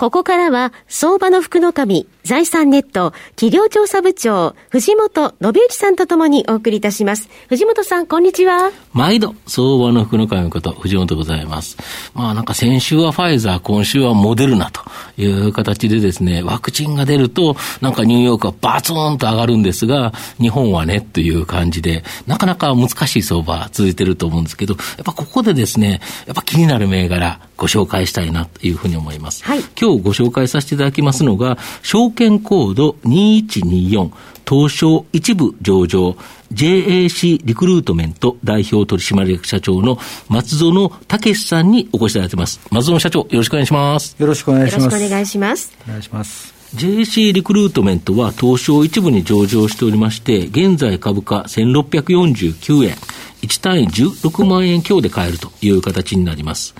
ここからは、相場の福の神、財産ネット、企業調査部長、藤本信之さんとともにお送りいたします。藤本さん、こんにちは。毎度、相場の福の神こと、藤本でございます。まあなんか先週はファイザー、今週はモデルナという形でですね、ワクチンが出ると、なんかニューヨークはバツンと上がるんですが、日本はね、という感じで、なかなか難しい相場続いてると思うんですけど、やっぱここでですね、やっぱ気になる銘柄、ご紹介したいなというふうに思います。はい、今日ご紹介させていただきますのが、証券コード2124、東証一部上場、JAC リクルートメント代表取締役社長の松園武さんにお越しいただいてます。松園社長、よろしくお願いします。よろしくお願いします。よろしくお願いします。お願いします。JAC リクルートメントは東証一部に上場しておりまして、現在株価1649円、1単位16万円強で買えるという形になります。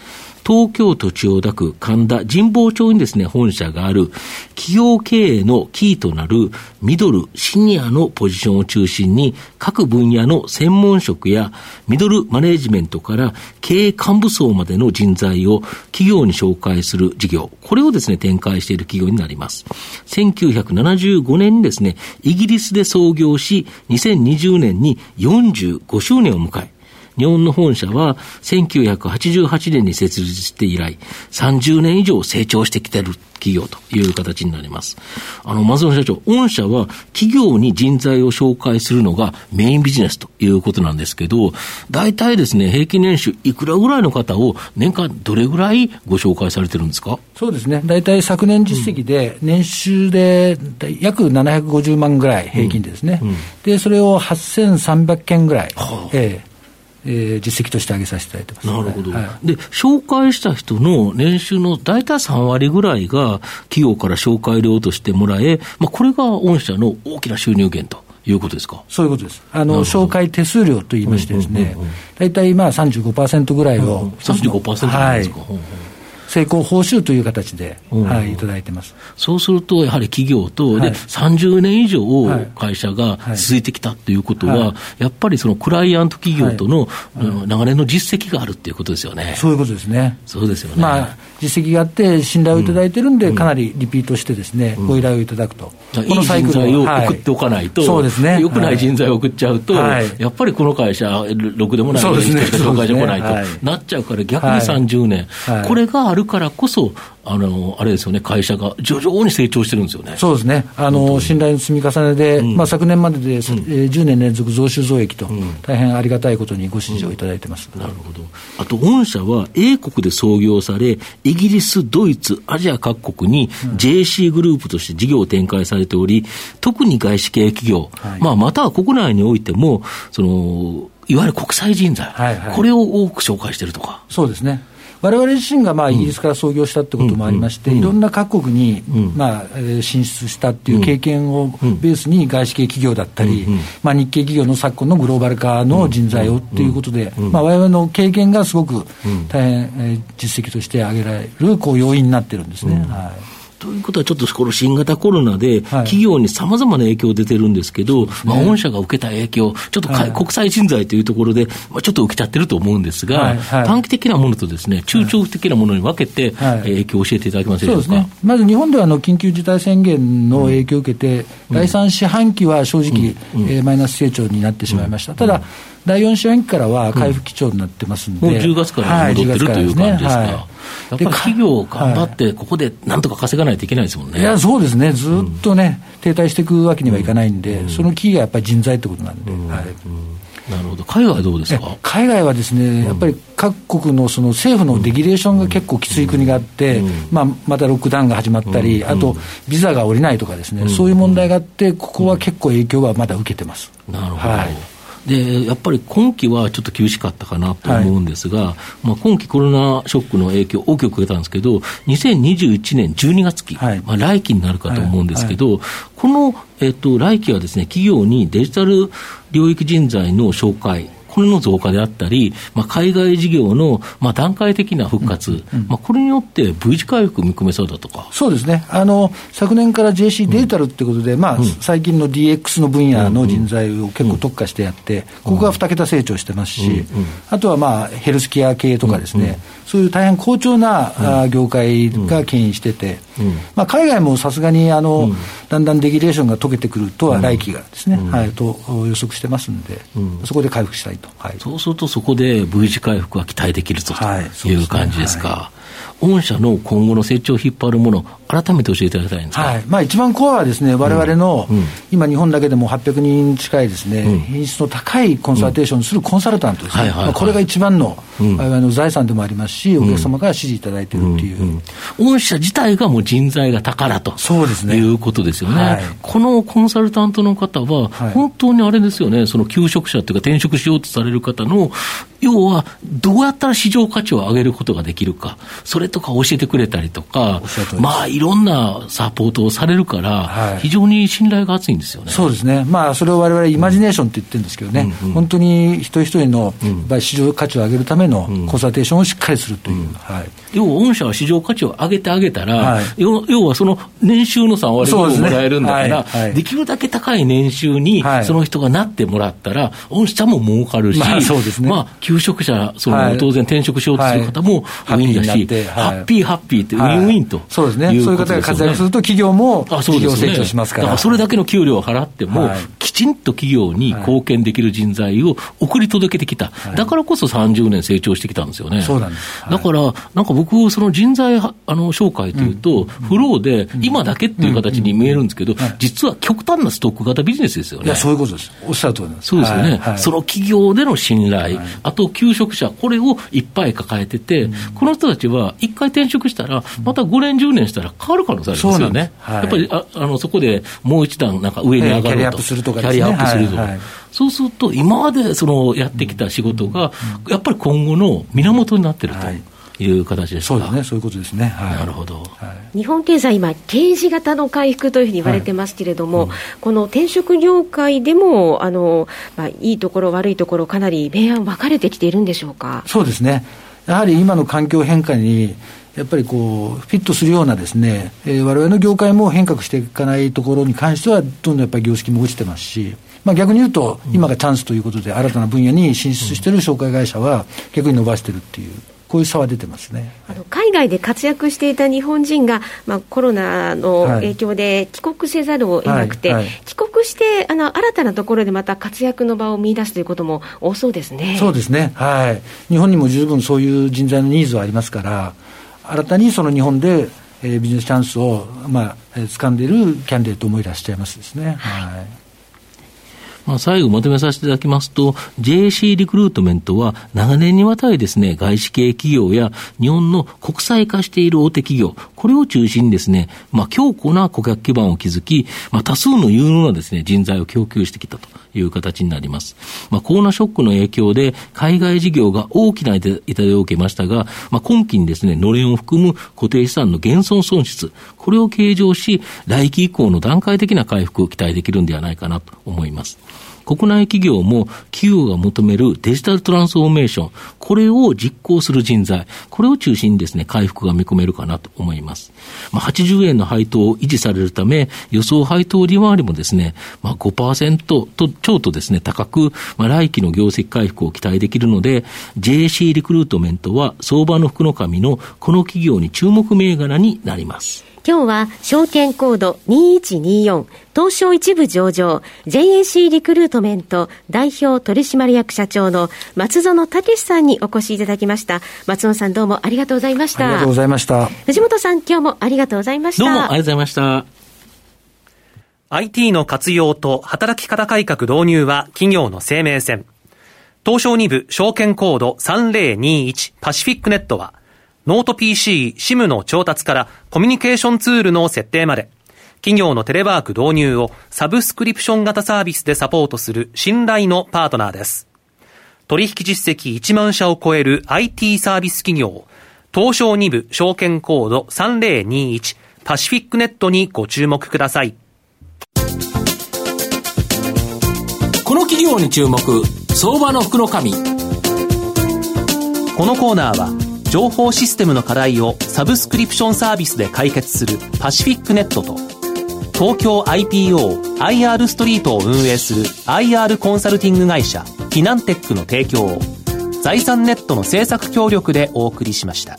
東京都千代田区神田神保町にですね、本社がある企業経営のキーとなるミドル、シニアのポジションを中心に各分野の専門職やミドルマネジメントから経営幹部層までの人材を企業に紹介する事業、これをですね、展開している企業になります。1975年にですね、イギリスで創業し、2020年に45周年を迎え、日本の本社は1988年に設立して以来、30年以上成長してきてる企業という形になります。あの、松野社長、御社は企業に人材を紹介するのがメインビジネスということなんですけど、大体ですね、平均年収いくらぐらいの方を年間どれぐらいご紹介されてるんですか？そうですね。大体昨年実績で、年収で約750万ぐらい平均でですね。うんうん、で、それを8300件ぐらい。はあ、えええー、実績として挙げさせていただいてます。なるほど、はい、で、紹介した人の年収の大体3割ぐらいが企業から紹介料としてもらえ、まあ、これが御社の大きな収入源と。いうことですか？そういうことです。あの、紹介手数料といいましてですね、大体まあ35%ぐらいを。35%なんですか、はい成功報酬という形で、はい、いただいてます。そうすると、やはり企業と、で30年以上会社が続いてきたということは、やっぱりそのクライアント企業との長年の実績があるっていうことですよね。そういうことですね。そうですよね。まあ、実績があって、信頼をいただいてるんで、かなりリピートしてですね、ご依頼をいただくと。このサイクルを送っておかないと、そうですね。よくない人材を送っちゃうと、やっぱりこの会社、ろくでもない人しか紹介してこないとなっちゃうから、逆に30年、これがあるからこそ、あのあれですよね、会社が徐々に成長してるんですよね。そうですね、あの信頼の積み重ねで、うん、まあ、昨年までで、うん、えー、10年連続増収増益と、うん、大変ありがたいことにご支持をいただいてます、なるほど、あと御社は英国で創業され、イギリス、ドイツ、アジア各国に JC グループとして事業を展開されており、特に外資系企業、はい、まあ、または国内においても、そのいわゆる国際人材、はいはい、これを多く紹介してるとか。そうですねわれわれ自身がまあイギリスから創業したってこともありまして、いろんな各国にまあ進出したっていう経験をベースに外資系企業だったり、まあ日系企業の昨今のグローバル化の人材をっていうことで、まあわれわれの経験がすごく大変実績として挙げられるこう要因になってるんですね。はいということは、ちょっとこの新型コロナで、企業にさまざまな影響出てるんですけど、はい、まあ、御社が受けた影響、ちょっと、はい、国際人材というところで、まあ、ちょっと受けちゃってると思うんですが、はいはい、短期的なものとですね、中長期的なものに分けて、影響を教えていただけますでしょうか？そうですね。まず日本ではあの緊急事態宣言の影響を受けて、うん、第3四半期は正直、うん、えー、マイナス成長になってしまいました。ただ、第4四半期からは回復基調になってますんで、もう10月から戻ってる、という感じですか？やっぱり企業頑張って、ここでなんとか稼がないといけないですもんね。いや、そうですね、ずっとね、停滞していくわけにはいかないんで、そのキーがやっぱり人材ってことなんで。はい。なるほど、海外はどうですか？海外はですね、やっぱり各国のその政府のレギュレーションが結構きつい国があって、まあ、またロックダウンが始まったり、あとビザが下りないとかですね、そういう問題があって、ここは結構影響はまだ受けてます。なるほど、はいで、やっぱり今期はちょっと厳しかったかなと思うんですが、はい、まあ、今期コロナショックの影響大きく受けたんですけど、2021年12月期、はい、まあ、来期になるかと思うんですけど、この、えっと、来期はですね、企業にデジタル領域人材の紹介、これの増加であったり、まあ、海外事業の、まあ、段階的な復活、うんうん、まあ、これによって V 字回復見込めそうだとか。そうですね、あの昨年から JC デジタルってことで、うん、まあ、最近の DX の分野の人材を結構特化してやって、ここが2桁成長してますし、あとはまあヘルスケア系とかですね、そういう大変好調な、うん、業界が牽引してて、うん、まあ、海外もさすがにあの、うん、だんだんレギュレーションが解けてくるとは来期がですね、はい、と予測してますんで、そこで回復したいと、はい、そうするとそこで V 字回復は期待できると、はい、いう感じですか。はい。御社の今後の成長を引っ張るもの、改めて教えていただきたいんですか、はい。まあ、一番コアはですね、われわれの、うん、今、日本だけでも800人近いですね、うん、品質の高いコンサルテーションするコンサルタントですね、これが一番の,、うん、あの財産でもありますし、お客様から支持いただいているっていう、うん。御社自体がもう人材が宝と。そうですね。いうことですよね、はい、このコンサルタントの方は、本当にあれですよね、その求職者というか、転職しようとされる方の、要は、どうやったら市場価値を上げることができるか、それとか教えてくれたりとか、まあ、いろんなサポートをされるから、はい、非常に信頼が厚いんですよね。そうですね。まあ、それを我々イマジネーションって言ってるんですけどね、うんうん、本当に一人一人の、市場価値を上げるためのコンサルテーションをしっかりするという。うん、はい、要は、御社は市場価値を上げてあげたら、はい、要要はその年収の3割をもらえるんだから、でねはい、できるだけ高い年収にその人がなってもらったら、御社も儲かるし、まあ、そうですね。まあ、求職者、その、当然転職しようとする方も多いんだし、ハッピーハッピーってウィンウィンと、そうで。すね。そういう方が活躍すると、企業も企業成長しますから。だからそれだけの給料を払っても、きちんと企業に貢献できる人材を送り届けてきた。だからこそ30年成長してきたんですよね。そうなんです。だから、なんか僕、その人材あの紹介というと、フローで今だけっていう形に見えるんですけど、実は極端なストック型ビジネスですよね。いや、そういうことです。おっしゃる通りなんです。そうですよね。その企業での信頼、あと求職者、これをいっぱい抱えてて、この人たちは一回転職したら、また5年、10年したら変わる可能性ありますよね。やっぱりああのそこでもう一段なんか上に上がると、キャリアアップするとか、キャリアアップするとか。そうすると、今までそのやってきた仕事が、やっぱり今後の源になってると。いう形ですそうですね、そういうことですね。はい、なるほど、はい、日本経済、今、刑事型の回復というふうに言われてますけれども、はいうん、この転職業界でも、あのまあ、いいところ、悪いところ、かなり明暗分かれてきているんでしょうか？そうですね。やはり今の環境変化にやっぱりこうフィットするようなですね、えー、我々の業界も変革していかないところに関しては、どんどんやっぱり業績も落ちてますし、まあ、逆に言うと、今がチャンスということで、新たな分野に進出している紹介会社は、逆に伸ばしてるっていう。こういう差は出てますね、あの海外で活躍していた日本人が、まあ、コロナの影響で帰国せざるを得なくて、はいはい、帰国してあの新たなところでまた活躍の場を見出すということも多そうですね。そうですね、はい、日本にも十分そういう人材のニーズはありますから、新たにその日本で、えー、ビジネスチャンスを、まあ、えー、掴んでいるキャンディデート思い出しちゃいますですね。はい、はいまあ、最後まとめさせていただきますと、JC リクルートメントは長年にわたりですね、外資系企業や日本の国際化している大手企業、これを中心にですね、まあ、強固な顧客基盤を築き、まあ、多数の有能なですね、人材を供給してきたという形になります。まあ、コロナーショックの影響で、海外事業が大きな痛手を受けましたが、まあ、今期にですね、のれんを含む固定資産の減損損失、これを計上し、来期以降の段階的な回復を期待できるんではないかなと思います。国内企業も企業が求めるデジタルトランスフォーメーション、これを実行する人材、これを中心にですね、回復が見込めるかなと思います。まあ、80円の配当を維持されるため、予想配当利回りもですね、まあ5%と超とですね、高く、まあ、来期の業績回復を期待できるので、JC リクルートメントは相場の福の神のこの企業に注目銘柄になります。今日は証券コード2124東証一部上場 JAC リクルートメント代表取締役社長の松園武さんにお越しいただきました。松園さんどうもありがとうございました。ありがとうございました。藤本さん今日もありがとうございました。どうもありがとうございました。IT の活用と働き方改革導入は企業の生命線。東証2部証券コード3021パシフィックネットはノート PC、SIM の調達からコミュニケーションツールの設定まで、企業のテレワーク導入をサブスクリプション型サービスでサポートする信頼のパートナーです。取引実績1万社を超える IT サービス企業、東証2部証券コード3021パシフィックネットにご注目ください。この企業に注目、相場の福の神。このコーナーは、情報システムの課題をサブスクリプションサービスで解決するパシフィックネットと、東京 IPO IR ストリートを運営する IR コンサルティング会社フィナンテックの提供を財産ネットの政策協力でお送りしました。